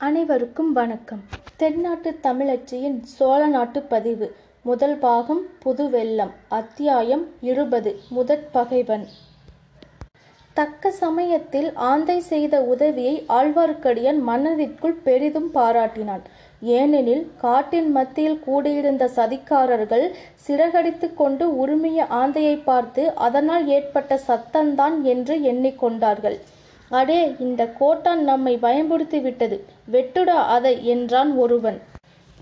அனைவருக்கும் வணக்கம். தென்னாட்டு தமிழச்சியின் சோழ நாட்டு பதிவு முதல் பாகம் புதுவெல்லம் அத்தியாயம் இருபது முதற் பகைவன். தக்க சமயத்தில் ஆந்தை செய்த உதவியை ஆழ்வார்க்கடியான் மனதிற்குள் பெரிதும் பாராட்டினான். ஏனெனில் காட்டின் மத்தியில் கூடியிருந்த சதிக்காரர்கள் சிறகடித்து கொண்டு உரிமைய ஆந்தையை பார்த்து அதனால் ஏற்பட்ட சத்தம்தான் என்று எண்ணிக்கொண்டார்கள் அடே இந்த கோட்டான் நம்மை பயம்படுத்தி விட்டது வெட்டுடா அதை என்றான் ஒருவன்.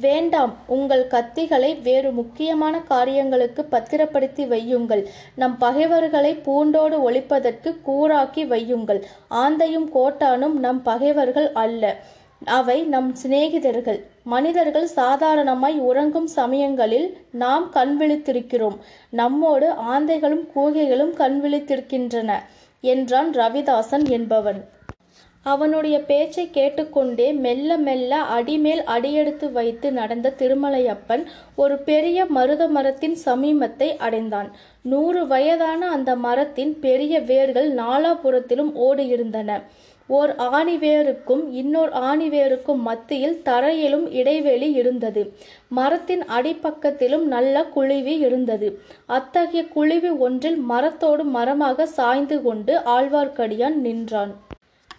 வேண்டாம் உங்கள் கத்திகளை வேறு முக்கியமான காரியங்களுக்கு பத்திரப்படுத்தி வையுங்கள். நம் பகைவர்களை பூண்டோடு ஒழிப்பதற்கு கூறாக்கி வையுங்கள். ஆந்தையும் கோட்டானும் நம் பகைவர்கள் அல்ல. அவை நம் சிநேகிதர்கள். மனிதர்கள் சாதாரணமாய் உறங்கும் சமயங்களில் நாம் கண் விழித்திருக்கிறோம். நம்மோடு ஆந்தைகளும் கூகைகளும் கண் விழித்திருக்கின்றன. என்றான் ரவிதாசன் என்பவன். அவனுடைய பேச்சை கேட்டுக்கொண்டே மெல்ல மெல்ல அடிமேல் அடியெடுத்து வைத்து நடந்த திருமலையப்பன் ஒரு பெரிய மருத மரத்தின் சமீபத்தை அடைந்தான். நூறு வயதான அந்த மரத்தின் பெரிய வேர்கள் நாலாபுறத்திலும் ஓடியிருந்தன. ஓர் ஆணிவேருக்கும் இன்னொரு ஆணிவேருக்கும் மத்தியில் தரையிலும் இடைவெளி இருந்தது. மரத்தின் அடிப்பக்கத்திலும் நல்ல குழிவு இருந்தது. அத்தகைய குழிவு ஒன்றில் மரத்தோடு மரமாக சாய்ந்து கொண்டு ஆழ்வார்க்கடியான் நின்றான்.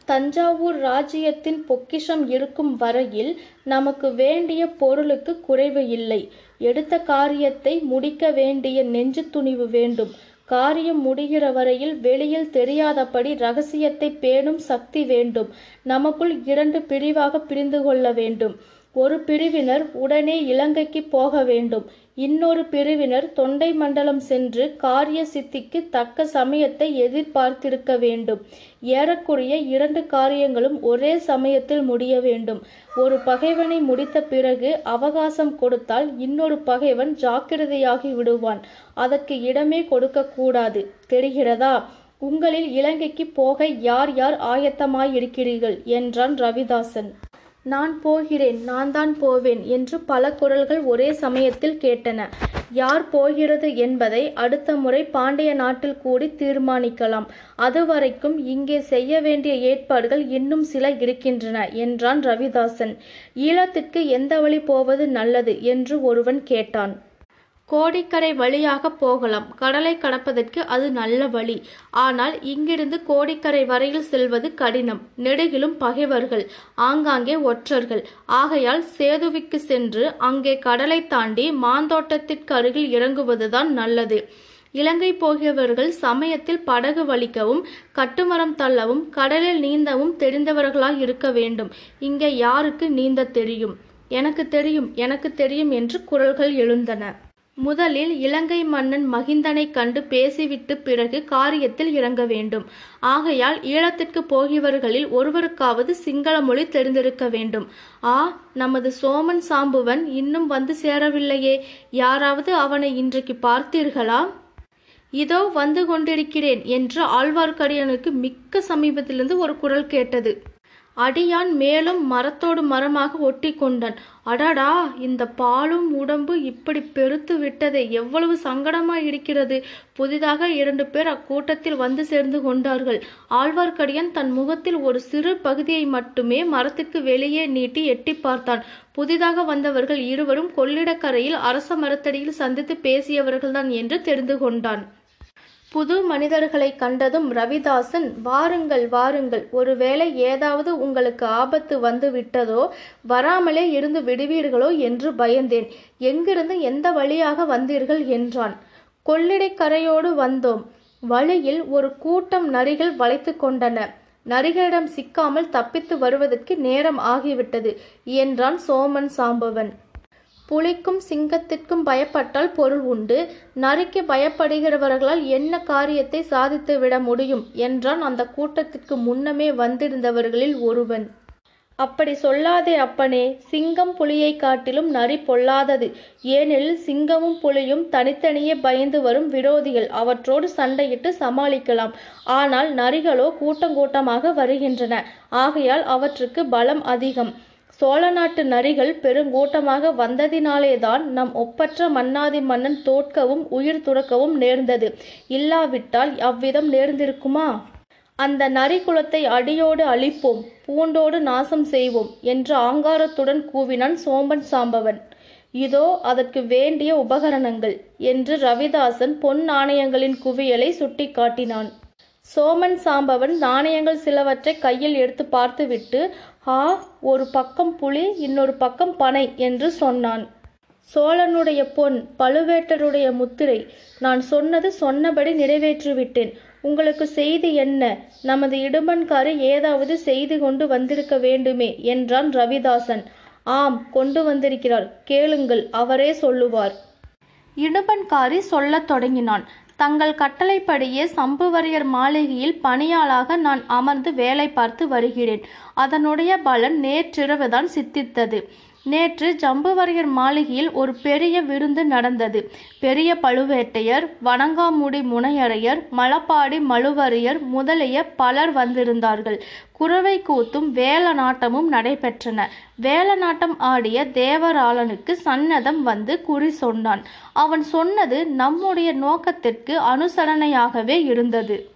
தஞ்சாவூர் ராஜ்யத்தின் பொக்கிஷம் இருக்கும் வரையில் நமக்கு வேண்டிய பொருளுக்கு குறைவு இல்லை. எடுத்த காரியத்தை முடிக்க வேண்டிய நெஞ்சு துணிவு வேண்டும். காரியம் முடிகிற வரையில் வெளியில் தெரியாதபடி ரகசியத்தை பேணும் சக்தி வேண்டும். நமக்குள் இரண்டு பிரிவாக பிரிந்து கொள்ள வேண்டும். ஒரு பிரிவினர் உடனே இலங்கைக்கு போக வேண்டும். இன்னொரு பிரிவினர் தொண்டை மண்டலம் சென்று காரிய சித்திக்கு தக்க சமயத்தை எதிர்பார்த்திருக்க வேண்டும். ஏறக்குறைய இரண்டு காரியங்களும் ஒரே சமயத்தில் முடிய வேண்டும். ஒரு பகைவனை முடித்த பிறகு அவகாசம் கொடுத்தால் இன்னொரு பகைவன் ஜாக்கிரதையாகி விடுவான். அதற்கு இடமே கொடுக்கக்கூடாது தெரிகிறதா? உங்களில் இலங்கைக்கு போக யார் யார் ஆயத்தமாயிருக்கிறீர்கள்? என்றான் ரவிதாசன். நான் போகிறேன் நான் தான் போவேன் என்று பல குரல்கள் ஒரே சமயத்தில் கேட்டன. யார் போகிறது என்பதை அடுத்த முறை பாண்டிய நாட்டில் கூடி தீர்மானிக்கலாம். அதுவரைக்கும் இங்கே செய்ய வேண்டிய ஏற்பாடுகள் இன்னும் சில இருக்கின்றன என்றான் ரவிதாசன். ஈழத்திற்கு எந்த வழி போவது நல்லது? என்று ஒருவன் கேட்டான். கோடிக்கரை வழியாக போகலாம். கடலை கடப்பதற்கு அது நல்ல வழி. ஆனால் இங்கிருந்து கோடிக்கரை வரையில் செல்வது கடினம். நெடுகிலும் பகைவர்கள் ஆங்காங்கே ஒற்றர்கள். ஆகையால் சேதுவிக்கு சென்று அங்கே கடலை தாண்டி மாந்தோட்டத்திற்கு அருகில் இறங்குவதுதான் நல்லது. இலங்கை போகியவர்கள் சமயத்தில் படகு வலிக்கவும் கட்டுமரம் தள்ளவும் கடலில் நீந்தவும் தெரிந்தவர்களாய் இருக்க வேண்டும். இங்கே யாருக்கு நீந்த தெரியும்? எனக்கு தெரியும் எனக்கு தெரியும் என்று குரல்கள் எழுந்தன. முதலில் இலங்கை மன்னன் மகிந்தனை கண்டு பேசிவிட்டு பிறகு காரியத்தில் இறங்க வேண்டும். ஆகையால் ஈழத்திற்கு போகிறவர்களில் ஒருவருக்காவது சிங்கள மொழி தெரிந்திருக்க வேண்டும். ஆ நமது சோமன் சாம்புவன் இன்னும் வந்து சேரவில்லையே. யாராவது அவனை இன்றைக்கு பார்த்தீர்களா? இதோ வந்து கொண்டிருக்கிறேன் என்று ஆழ்வார்க்கடியானுக்கு மிக்க சமீபத்திலிருந்து ஒரு குரல் கேட்டது. அடியான் மேலும் மரத்தோடு மரமாக ஒட்டி கொண்டான் அடடா இந்த பாலும் உடம்பு இப்படி பெருத்து விட்டதே எவ்வளவு சங்கடமாய் இருக்கிறது. புதிதாக இரண்டு பேர் அக்கூட்டத்தில் வந்து சேர்ந்து கொண்டார்கள். ஆழ்வார்க்கடியான் தன் முகத்தில் ஒரு சிறு பகுதியை மட்டுமே மரத்துக்கு வெளியே நீட்டி எட்டி பார்த்தான். புதிதாக வந்தவர்கள் இருவரும் கொள்ளிடக்கரையில் அரச மரத்தடியில் சந்தித்து பேசியவர்கள்தான் என்று தெரிந்து கொண்டான். புது மனிதர்களை கண்டதும் ரவிதாசன் வாருங்கள் வாருங்கள். ஒருவேளை ஏதாவது உங்களுக்கு ஆபத்து வந்து விட்டதோ வராமலே இருந்து விடுவீர்களோ என்று பயந்தேன். எங்கிருந்து எந்த வழியாக வந்தீர்கள்? என்றான். கொள்ளிடை கரையோடு வந்தோம். வழியில் ஒரு கூட்டம் நரிகள் வளைத்து கொண்டன. நரிகளிடம் சிக்காமல் தப்பித்து வருவதற்கு நேரம் ஆகிவிட்டது என்றான் சோமன் சாம்பவன். புலிக்கும் சிங்கத்திற்கும் பயப்பட்டால் பொருள் உண்டு. நரிக்கு பயப்படுகிறவர்களால் என்ன காரியத்தை சாதித்து விட முடியும் என்றான் அந்த கூட்டத்திற்கு முன்னமே வந்திருந்தவர்களில் ஒருவன். அப்படி சொல்லாதே அப்பனே சிங்கம் புலியை காட்டிலும் நரி பொல்லாதது. ஏனெனில் சிங்கமும் புலியும் தனித்தனியே பயந்து வரும் விரோதிகள். அவற்றோடு சண்டையிட்டு சமாளிக்கலாம். ஆனால் நரிகளோ கூட்டங்கூட்டமாக வருகின்றன. ஆகையால் அவற்றுக்கு பலம் அதிகம். சோழ நாட்டு நரிகள் பெருங்கூட்டமாக வந்ததினாலேதான் நம் ஒப்பற்ற மன்னாதி மன்னன் தோற்கவும் உயிர் துறக்கவும் நேர்ந்தது. இல்லாவிட்டால் அவ்விதம் நேர்ந்திருக்குமா? அந்த நரிக்குலத்தை அடியோடு அழிப்போம் பூண்டோடு நாசம் செய்வோம் என்று ஆங்காரத்துடன் கூவினான் சோம்பன் சாம்பவன். இதோ அதற்கு வேண்டிய உபகரணங்கள் என்று ரவிதாசன் பொன் நாணயங்களின் குவியலை சுட்டி காட்டினான் சோமன் சாம்பவன் நாணயங்கள் சிலவற்றை கையில் எடுத்து பார்த்துவிட்டு ஆ ஒரு பக்கம் புலி இன்னொரு பக்கம் பனை என்று சொன்னான். சோழனுடைய பொன் பழுவேட்டருடைய முத்திரை நான் சொன்னது சொன்னபடி நிறைவேற்றிவிட்டேன். உங்களுக்கு செய்தி என்ன? நமது இடும்பன்காரி ஏதாவது செய்து கொண்டு வந்திருக்க வேண்டுமே என்றான் ரவிதாசன். ஆம் கொண்டு வந்திருக்கிறார் கேளுங்கள் அவரே சொல்லுவார். இடுபன்காரி சொல்லத் தொடங்கினான். தங்கள் கட்டளைப்படியே சம்புவரையர் மாளிகையில் பணியாளாக நான் அமர்ந்து வேலை பார்த்து வருகிறேன். அதனுடைய பலன் நேற்றிரவுதான் சித்தித்தது. நேற்று ஜம்புவரையர் மாளிகையில் ஒரு பெரிய விருந்து நடந்தது. பெரிய பழுவேட்டையர் வணங்காமுடி முனையரையர் மலப்பாடி மழுவரையர் முதலிய பலர் வந்திருந்தார்கள். குறவை கூத்தும் வேல நாட்டமும் நடைபெற்றன. வேல நாட்டம் ஆடிய தேவராளனுக்கு சன்னதம் வந்து குறி சொன்னான். அவன் சொன்னது நம்முடைய நோக்கத்திற்கு அனுசரணையாகவே இருந்தது.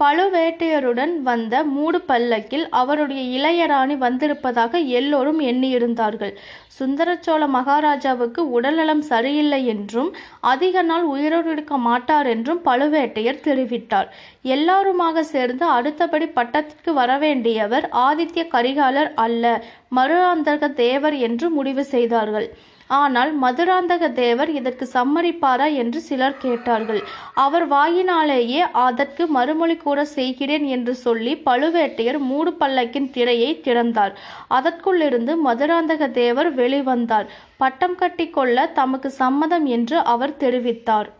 பழுவேட்டையருடன் வந்த மூடு பல்லக்கில் அவருடைய இளையராணி வந்திருப்பதாக எல்லோரும் எண்ணியிருந்தார்கள். சுந்தரச்சோழ மகாராஜாவுக்கு உடல்நலம் சரியில்லை என்றும் அதிக நாள் உயிரோடு இருக்க மாட்டார் என்றும் பழுவேட்டையர் தெரிவித்தார். எல்லாருமாக சேர்ந்து அடுத்தபடி பட்டத்திற்கு வரவேண்டியவர் ஆதித்ய கரிகாலர் அல்ல மருளாந்தக தேவர் என்று முடிவு செய்தார்கள். ஆனால் மதுராந்தக தேவர் இதற்கு சம்மதிப்பாரா என்று சிலர் கேட்டார்கள். அவர் வாயினாலேயே அதற்கு மறுமொழி கூட செய்கிறேன் என்று சொல்லி பழுவேட்டையர் மூடு பல்லக்கின் திரையை திறந்தார். அதற்குள்ளிருந்து மதுராந்தக தேவர் வெளிவந்தார். பட்டம் கட்டிக்கொள்ள தமக்கு சம்மதம் என்று அவர் தெரிவித்தார்.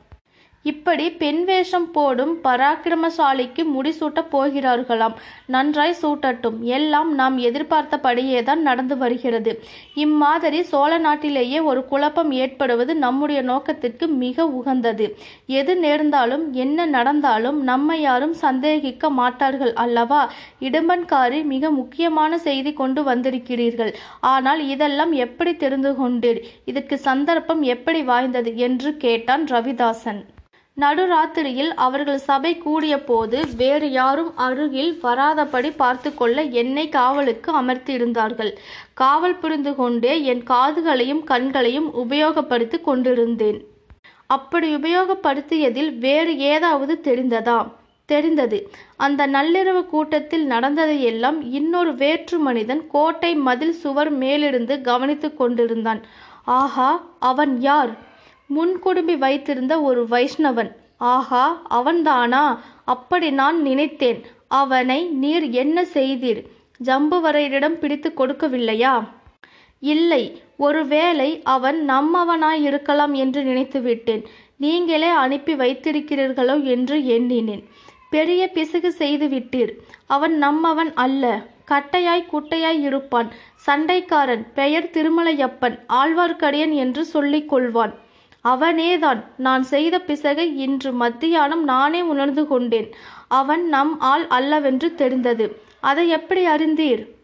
இப்படி பெண் வேஷம் போடும் பராக்கிரமசாலிக்கு முடிசூட்டப் போகிறார்களாம். நன்றாய் சூட்டட்டும். எல்லாம் நாம் எதிர்பார்த்தபடியேதான் நடந்து வருகிறது. இம்மாதிரி சோழ நாட்டிலேயே ஒரு குழப்பம் ஏற்படுவது நம்முடைய நோக்கத்திற்கு மிக உகந்தது. எது நேர்ந்தாலும் என்ன நடந்தாலும் நம்மை யாரும் சந்தேகிக்க மாட்டார்கள் அல்லவா? இடும்பன்காரி மிக முக்கியமான செய்தி கொண்டு வந்திருக்கிறீர்கள். ஆனால் இதெல்லாம் எப்படி தெரிந்து கொண்டீர்? இதற்கு சந்தர்ப்பம் எப்படி வாய்ந்தது? என்று கேட்டான் ரவிதாசன். நடுராத்திரியில் அவர்கள் சபை கூடிய போது வேறு யாரும் அருகில் வராதபடி பார்த்து கொள்ள என்னை காவலுக்கு அமர்த்தியிருந்தார்கள். காவல் புரிந்து கொண்டே என் காதுகளையும் கண்களையும் உபயோகப்படுத்தி கொண்டிருந்தேன். அப்படி உபயோகப்படுத்தியதில் வேறு ஏதாவது தெரிந்ததா? தெரிந்தது. அந்த நள்ளிரவு கூட்டத்தில் நடந்ததையெல்லாம் இன்னொரு வேற்று மனிதன் கோட்டை மதில் சுவர் மேலிருந்து கவனித்துக் கொண்டிருந்தான். ஆஹா அவன் யார்? முன்குடுமி வைத்திருந்த ஒரு வைஷ்ணவன். ஆஹா அவன்தானா? அப்படி நான் நினைத்தேன். அவனை நீர் என்ன செய்தீர்? ஜம்புவரையரிடம் பிடித்து கொடுக்கவில்லையா? இல்லை. ஒருவேளை அவன் நம்மவனாயிருக்கலாம் என்று நினைத்து விட்டேன் நீங்களே அனுப்பி வைத்திருக்கிறீர்களோ என்று எண்ணினேன். பெரிய பிசகு செய்து விட்டீர். அவன் நம்மவன் அல்ல. கட்டையாய் குட்டையாய் இருப்பான். சண்டைக்காரன் பெயர் திருமலையப்பன் ஆழ்வார்க்கடியன் என்று சொல்லிக் கொள்வான். அவனேதான் நான் செய்த பிசகை இன்று மத்தியானம் நானே உணர்ந்து கொண்டேன். அவன் நம் ஆள் அல்லவென்று தெரிந்தது. அதை எப்படி அறிந்தீர்?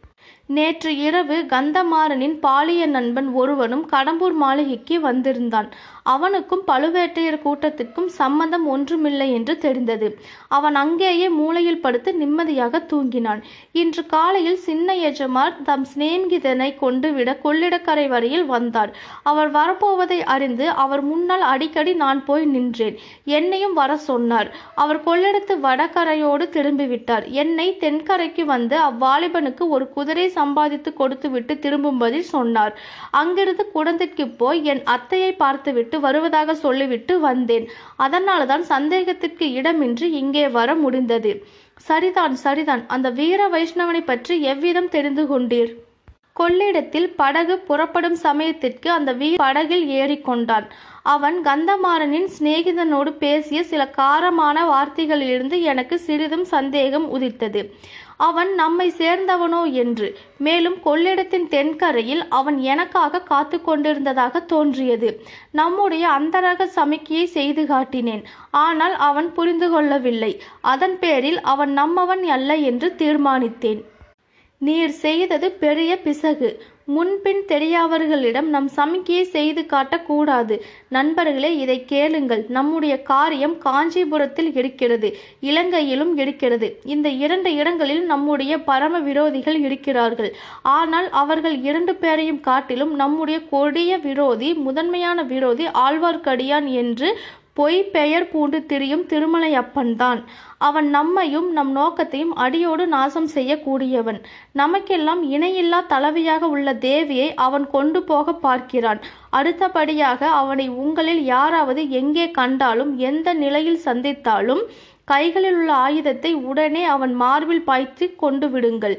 நேற்று இரவு கந்தமாறனின் பாலிய நண்பன் ஒருவனும் கடம்பூர் மாளிகைக்கு வந்திருந்தான். அவனுக்கும் பழுவேட்டையர் கூட்டத்திற்கும் சம்பந்தம் ஒன்றுமில்லை என்று தெரிந்தது. அவன் அங்கேயே மூலையில் படுத்து நிம்மதியாக தூங்கினான். இன்று காலையில் சின்ன எஜமார் தம் சிநேகிதனை கொண்டுவிட கொள்ளிடக்கரை வரையில் வந்தார். அவர் வரப்போவதை அறிந்து அவர் முன்னால் அடிக்கடி நான் போய் நின்றேன். என்னையும் வர சொன்னார். அவர் கொள்ளிடத்து வடகரையோடு திரும்பிவிட்டார். என்னை தென்கரைக்கு வந்து அவ்வாலிபனுக்கு ஒரு குதிரை சம்பாதித்து கொடுத்துவிட்டு திரும்பும்படி சொன்னார். அங்கிருந்து குழந்தைக்கு போய் என் அத்தையை பார்த்துவிட்டு வருவதாக சொல்லிவிட்டு வந்தேன். அதனால தான் சந்தேகத்திற்கு இடமின்றி இங்கே வர முடிந்தது. சரிதான் சரிதான். அந்த வீர வைஷ்ணவனை பற்றி எவ்விதம் தெரிந்து கொண்டீர்? கொள்ளிடத்தில் படகு புறப்படும் சமயத்திற்கு அந்த வீ படகில் ஏறிக்கொண்டான் அவன் கந்தமாறனின் சிநேகிதனோடு பேசிய சில காரமான வார்த்தைகளிலிருந்து எனக்கு சிறிதும் சந்தேகம் உதித்தது. அவன் நம்மை சேர்ந்தவனோ என்று. மேலும் கொள்ளிடத்தின் தென்கரையில் அவன் எனக்காக காத்து கொண்டிருந்ததாக தோன்றியது. நம்முடைய அந்தரக சமிக்கையை செய்து காட்டினேன். ஆனால் அவன் புரிந்து கொள்ளவில்லை. அதன் பேரில் அவன் நம்மவன் அல்ல என்று தீர்மானித்தேன். நீர் செய்தது பெரிய பிசகு. முன்பின் தெரியாதவர்களிடம் நம் சமிக்கையை செய்து காட்டக்கூடாது. நண்பர்களே இதை கேளுங்கள். நம்முடைய காரியம் காஞ்சிபுரத்தில் இருக்கிறது இலங்கையிலும் இருக்கிறது. இந்த இரண்டு இடங்களில் நம்முடைய பரம விரோதிகள் இருக்கிறார்கள். ஆனால் அவர்கள் இரண்டு பேரையும் காட்டிலும் நம்முடைய கொடிய விரோதி முதன்மையான விரோதி ஆழ்வார்க்கடியான் என்று பொய் பெயர் பூண்டு திரியும் திருமலையப்பன்தான். அவன் நம்மையும் நம் நோக்கத்தையும் அடியோடு நாசம் செய்யக்கூடியவன். நமக்கெல்லாம் இணையில்லா தலைவியாக உள்ள தேவியை அவன் கொண்டு போக பார்க்கிறான். அடுத்தபடியாக அவனை உங்களில் யாராவது எங்கே கண்டாலும் எந்த நிலையில் சந்தித்தாலும் கைகளில் உள்ள ஆயுதத்தை உடனே அவன் மார்பில் பாய்த்து கொண்டு விடுங்கள்.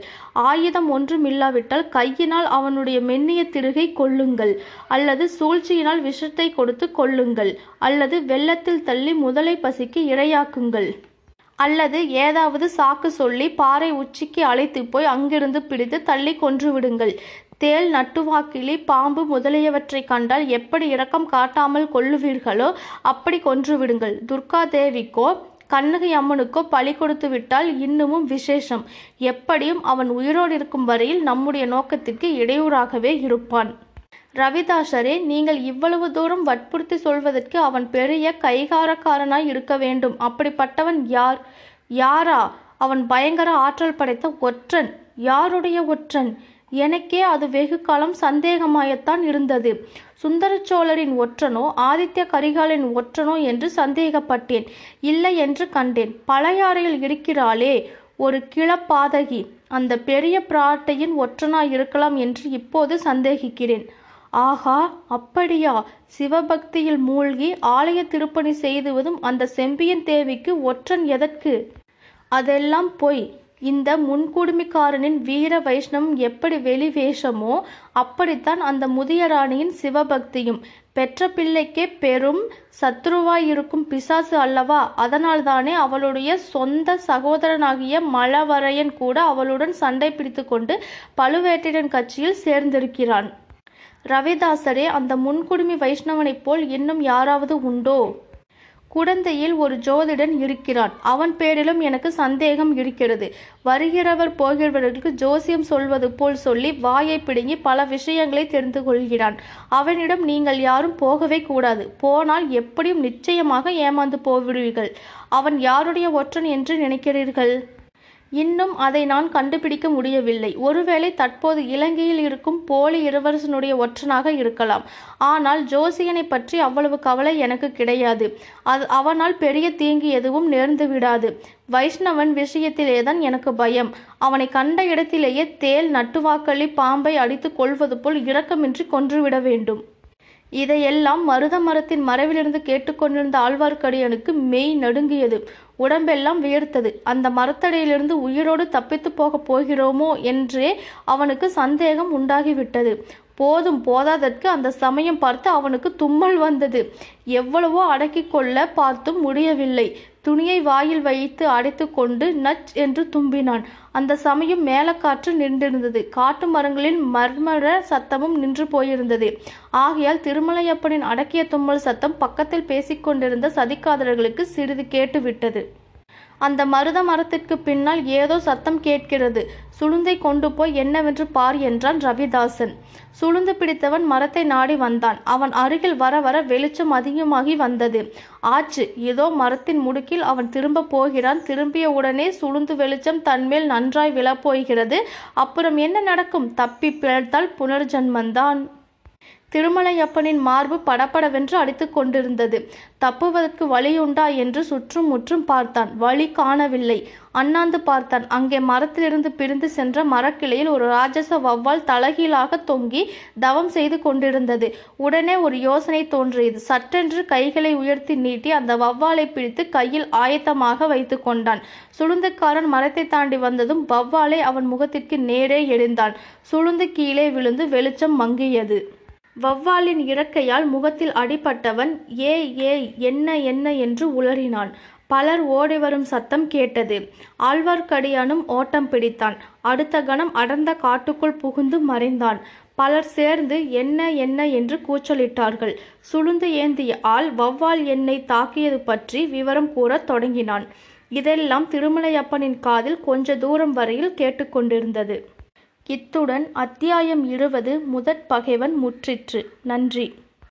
ஆயுதம் ஒன்றும் இல்லாவிட்டால் கையினால் அவனுடைய மென்னிய திருகை கொள்ளுங்கள் அல்லது சூழ்ச்சியினால் விஷத்தை கொடுத்து கொள்ளுங்கள் அல்லது வெள்ளத்தில் தள்ளி முதலை பசிக்கு இரையாக்குங்கள். அல்லது ஏதாவது சாக்கு சொல்லி பாறை உச்சிக்கு அழைத்து போய் அங்கிருந்து பிடித்து தள்ளி கொன்று விடுங்கள். தேள் நட்டுவாக்கிலி பாம்பு முதலியவற்றை கண்டால் எப்படி இரக்கம் காட்டாமல் கொள்ளுவீர்களோ அப்படி கொன்று விடுங்கள். துர்கா தேவிக்கோ கண்ணகி அம்மனுக்கோ பலி கொடுத்து விட்டால் இன்னமும் விசேஷம். எப்படியும் அவன் உயிரோடு இருக்கும் வரையில் நம்முடைய நோக்கத்திற்கு இடையூறாகவே இருப்பான். ரவிதாசரே நீங்கள் இவ்வளவு தூரம் வற்புறுத்தி சொல்வதற்கு அவன் பெரிய கைகாரக்காரனாய் இருக்க வேண்டும். அப்படிப்பட்டவன் யார்? யாரா? அவன் பயங்கர ஆற்றல் படைத்த ஒற்றன். யாருடைய ஒற்றன்? எனக்கே அது வெகு காலம் சந்தேகமாயத்தான் இருந்தது. சுந்தர சோழரின் ஒற்றனோ ஆதித்ய கரிகாலின் ஒற்றனோ என்று சந்தேகப்பட்டேன். இல்லை என்று கண்டேன். பழையாறையில் இருக்கிறாளே ஒரு கிளப்பாதகி. அந்த பெரிய பிராட்டையின் ஒற்றனாய் இருக்கலாம் என்று இப்போது சந்தேகிக்கிறேன். ஆகா அப்படியா? சிவபக்தியில் மூழ்கி ஆலய திருப்பணி செய்துவதும் அந்த செம்பியன் தேவிக்கு ஒற்றன் எதற்கு? அதெல்லாம் பொய். இந்த முன்குடுமிக்காரனின் வீர வைஷ்ணவம் எப்படி வெளி வேஷமோ அப்படித்தான் அந்த முதிய ராணியின் சிவபக்தியும். பெற்ற பிள்ளைக்கே பெரும் சத்ருவாயிருக்கும் பிசாசு அல்லவா? அதனால்தானே அவளுடைய சொந்த சகோதரனாகிய மலவரையன் கூட அவளுடன் சண்டை பிடித்து கொண்டு கட்சியில் சேர்ந்திருக்கிறான். ரவிதாசரே அந்த முன்குடுமி வைஷ்ணவனைப் போல் இன்னும் யாராவது உண்டோ? குடந்தையில் ஒரு ஜோதிடன் இருக்கிறான். அவன் பேரிலும் எனக்கு சந்தேகம் இருக்கிறது. வருகிறவர் போகிறவர்களுக்கு ஜோசியம் சொல்வது போல் சொல்லி வாயை பிடுங்கி பல விஷயங்களை தெரிந்து கொள்கிறான். அவனிடம் நீங்கள் யாரும் போகவே கூடாது. போனால் எப்படியும் நிச்சயமாக ஏமாந்து போவிடுவீர்கள். அவன் யாருடைய ஒற்றன் என்று நினைக்கிறீர்கள்? இன்னும் அதை நான் கண்டுபிடிக்க முடியவில்லை. ஒருவேளை தற்போது இலங்கையில் இருக்கும் போலி இளவரசனுடைய ஒற்றனாக இருக்கலாம். ஆனால் ஜோசியனை பற்றி அவ்வளவு கவலை எனக்கு கிடையாது. அது அவனால் பெரிய தீங்கு எதுவும் நேர்ந்து விடாது. வைஷ்ணவன் விஷயத்திலேதான் எனக்கு பயம். அவனை கண்ட இடத்திலேயே தேல் நட்டுவாக்களி பாம்பை அடித்து கொள்வது போல் இரக்கமின்றி கொன்றுவிட வேண்டும். இதையெல்லாம் மருத மரத்தின் மறைவிலிருந்து கேட்டுக்கொண்டிருந்த ஆழ்வார்க்கடியானுக்கு மெய் நடுங்கியது. உடம்பெல்லாம் வியர்த்தது. அந்த மரத்தடியிலிருந்து உயிரோடு தப்பித்து போகப் போகிறோமோ என்றே அவனுக்கு சந்தேகம் உண்டாகிவிட்டது. போதும் போதாதற்கு அந்த சமயம் பார்த்து அவனுக்கு தும்மல் வந்தது. எவ்வளவோ அடக்கிக் கொள்ள பார்த்தும் முடியவில்லை. துணியை வாயில் வைத்து அடைத்து கொண்டு நச் என்று தும்பினான். அந்த சமயம் மேலக்காற்று நின்றிருந்தது. காட்டு மரங்களின் மர்மர சத்தமும் நின்று போயிருந்தது. ஆகையால் திருமலையப்பனின் அடக்கிய தும்மல் சத்தம் பக்கத்தில் பேசிக்கொண்டிருந்த சதிக்காதலர்களுக்கு சிறிது கேட்டுவிட்டது. அந்த மருத மரத்திற்கு பின்னால் ஏதோ சத்தம் கேட்கிறது. சுளுந்தை கொண்டு போய் என்னவென்று பார் என்றான் ரவிதாசன். சுளுந்து பிடித்தவன் மரத்தை நாடி வந்தான். அவன் அருகில் வர வர வெளிச்சம் அதிகமாகி வந்தது. ஆச்சு ஏதோ மரத்தின் முடுக்கில் அவன் திரும்ப போகிறான். திரும்பிய உடனே சுளுந்து வெளிச்சம் தன்மேல் நன்றாய் விழப்போகிறது. அப்புறம் என்ன நடக்கும்? தப்பி பிழைத்தால் புனர்ஜன்மந்தான். திருமலையப்பனின் மார்பு படபடவென்று அடித்து கொண்டிருந்தது. தப்புவதற்கு வழியுண்டா என்று சுற்றும் முற்றும் பார்த்தான். வழி காணவில்லை. அண்ணாந்து பார்த்தான். அங்கே மரத்திலிருந்து பிரிந்து சென்ற மரக்கிளையில் ஒரு ராஜச வவ்வால் தலகீழாக தொங்கி தவம் செய்து கொண்டிருந்தது. உடனே ஒரு யோசனை தோன்றியது. சட்டென்று கைகளை உயர்த்தி நீட்டி அந்த வவ்வாலை பிடித்து கையில் ஆயத்தமாக வைத்து கொண்டான். சுளுந்துக்காரன் மரத்தை தாண்டி வந்ததும் வவ்வாலை அவன் முகத்திற்கு நேரே எழுந்தான். சுளுந்து கீழே விழுந்து வெளிச்சம் மங்கியது. வவ்வாலின் இறக்கையால் முகத்தில் அடிபட்டவன் ஏ ஏ என்ன என்ன என்று உளறினான். பலர் ஓடி வரும் சத்தம் கேட்டது. ஆழ்வார்க்கடியானும் ஓட்டம் பிடித்தான். அடுத்த கணம் அடர்ந்த காட்டுக்குள் புகுந்து மறைந்தான். பலர் சேர்ந்து என்ன என்ன என்று கூச்சலிட்டார்கள். சுளுந்து ஏந்திய ஆள் வவ்வால் என்னை தாக்கியது பற்றி விவரம் கூறத் தொடங்கினான். இதெல்லாம் திருமலையப்பனின் காதில் கொஞ்ச தூரம் வரையில் கேட்டுக்கொண்டிருந்தது. இத்துடன் அத்தியாயம் இருபது முதற் பகைவன் முற்றிற்று. நன்றி.